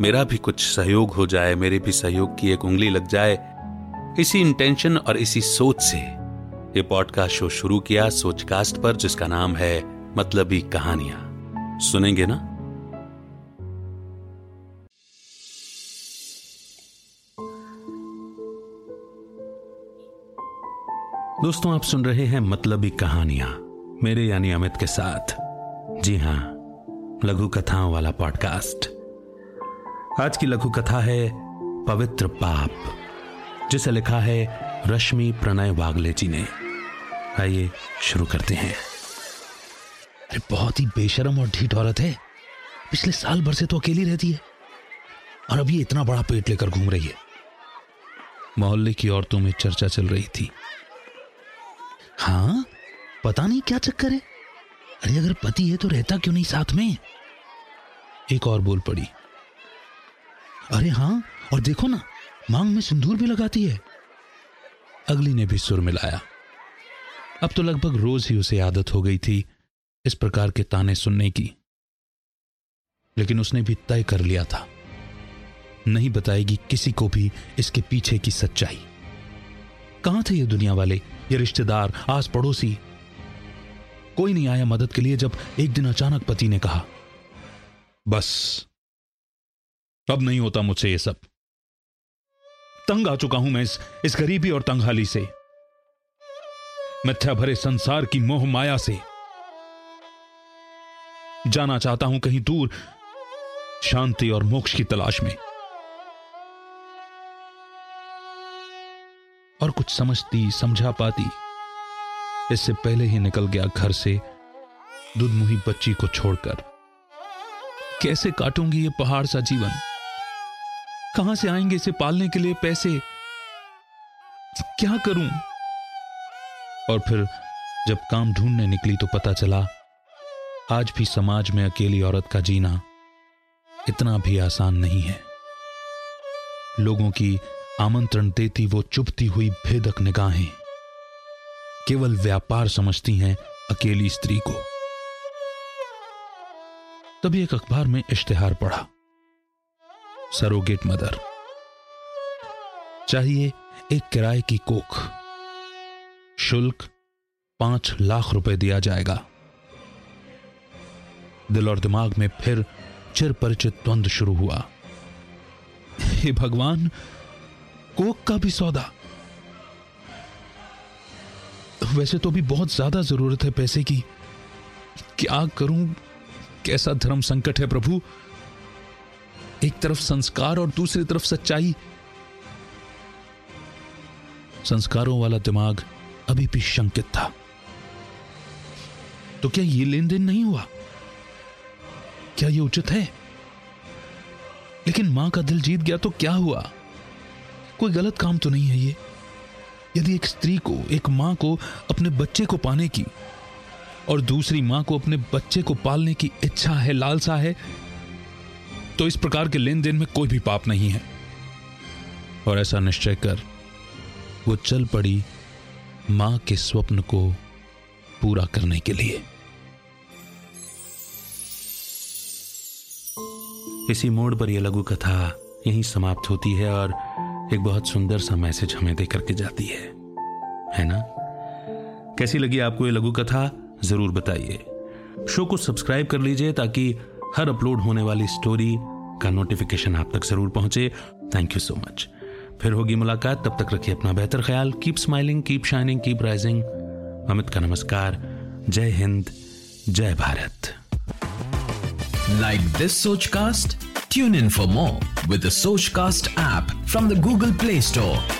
मेरा भी कुछ सहयोग हो जाए, मेरे भी सहयोग की एक उंगली लग जाए। इसी इंटेंशन और इसी सोच से ये पॉडकास्ट शो शुरू किया सोचकास्ट पर, जिसका नाम है मतलबी कहानियाँ। सुनेंगे ना? दोस्तों, आप सुन रहे हैं मतलबी कहानियाँ, मेरे यानी अमित के साथ। जी हाँ, लघु कथाओं वाला पॉडकास्ट आज की लघु कथा है पवित्र पाप, जिसे लिखा है रश्मि प्रणय वागले जी ने। आइए शुरू करते हैं। अरे बहुत ही बेशरम और ढीठ औरत है। पिछले साल भर से तो अकेली रहती है और अभी इतना बड़ा पेट लेकर घूम रही है। मोहल्ले की औरतों में चर्चा चल रही थी। हाँ पता नहीं क्या चक्कर है। अरे अगर पति है तो रहता क्यों नहीं साथ में? एक और बोल पड़ी। अरे हाँ और देखो ना, मांग में सिंदूर भी लगाती है। अगली ने भी सुर मिलाया। अब तो लगभग रोज ही उसे आदत हो गई थी इस प्रकार के ताने सुनने की। लेकिन उसने भी तय कर लिया था। नहीं बताएगी किसी को भी इसके पीछे की सच्चाई। कहाँ थे ये दुनिया वाले, ये रिश्तेदार आस पड़ोसी कोई नहीं आया मदद के लिए जब एक दिन अचानक पति ने कहा, बस अब नहीं होता मुझसे ये सब। तंग आ चुका हूँ मैं इस इस गरीबी और तंगहाली से। मिथ्या भरे संसार की मोह माया से। जाना चाहता हूँ कहीं दूर, शांति और मोक्ष की तलाश में। और कुछ समझती, समझा पाती। इससे पहले ही निकल गया घर से, दुधमुही बच्ची को छोड़कर। कैसे काटूँगी ये पहाड़ सा जीवन? कहाँ से आएँगे इसे पालने के लिए पैसे? क्या करूँ? और फिर जब काम ढूँढने निकली तो पता चला, आज भी समाज में अकेली औरत का जीना इतना भी आसान नहीं है। लोगों की आमंत्रण देती वो चुपती हुई भेदक निगाहें। केवल व्यापार समझती हैं अकेली स्त्री को। तभी एक अखबार में इश्तेहार पढ़ा। Surrogate mother. चाहिए एक किराए की कोख। शुल्क पाँच लाख रुपए दिया जाएगा। दिल और दिमाग में फिर चिर परिचित द्वंद शुरू हुआ। हे भगवान कोक का भी सौदा। वैसे तो भी बहुत ज़्यादा ज़रूरत है पैसे की। क्या करूँ? कैसा धर्म संकट है प्रभु? एक तरफ़ संस्कार और दूसरी तरफ़ सच्चाई। संस्कारों वाला दिमाग अभी भी शंकित था। तो क्या ये लेन देन नहीं हुआ? क्या ये उचित है? लेकिन माँ का दिल जीत गया तो क्या हुआ? कोई गलत काम तो नहीं है ये। यदि एक स्त्री को, एक माँ को अपने बच्चे को पाने की और दूसरी माँ को अपने बच्चे को पालने की इच्छा है, लालसा है तो इस प्रकार के लेन देन में कोई भी पाप नहीं है। और ऐसा निश्चय कर, वो चल पड़ी माँ के स्वप्न को पूरा करने के लिए। इसी मोड़ पर यह लघु कथा यहीं समाप्त होती है और एक बहुत सुंदर सा मैसेज हमें देकर के जाती है। है ना? कैसी लगी आपको ये लघु कथा? ज़रूर बताइए। शो को सब्सक्राइब कर लीजिए ताकि हर अपलोड होने वाली स्टोरी का नोटिफिकेशन आप तक ज़रूर पहुँचे। थैंक यू सो मच फिर होगी मुलाकात, तब तक रखिए अपना बेहतर ख्याल। Keep smiling keep shining keep rising Amit का नमस्कार। जय हिंद, जय Bharat. Like this Sochcast? Tune in for more with the Sochcast app from the Google Play.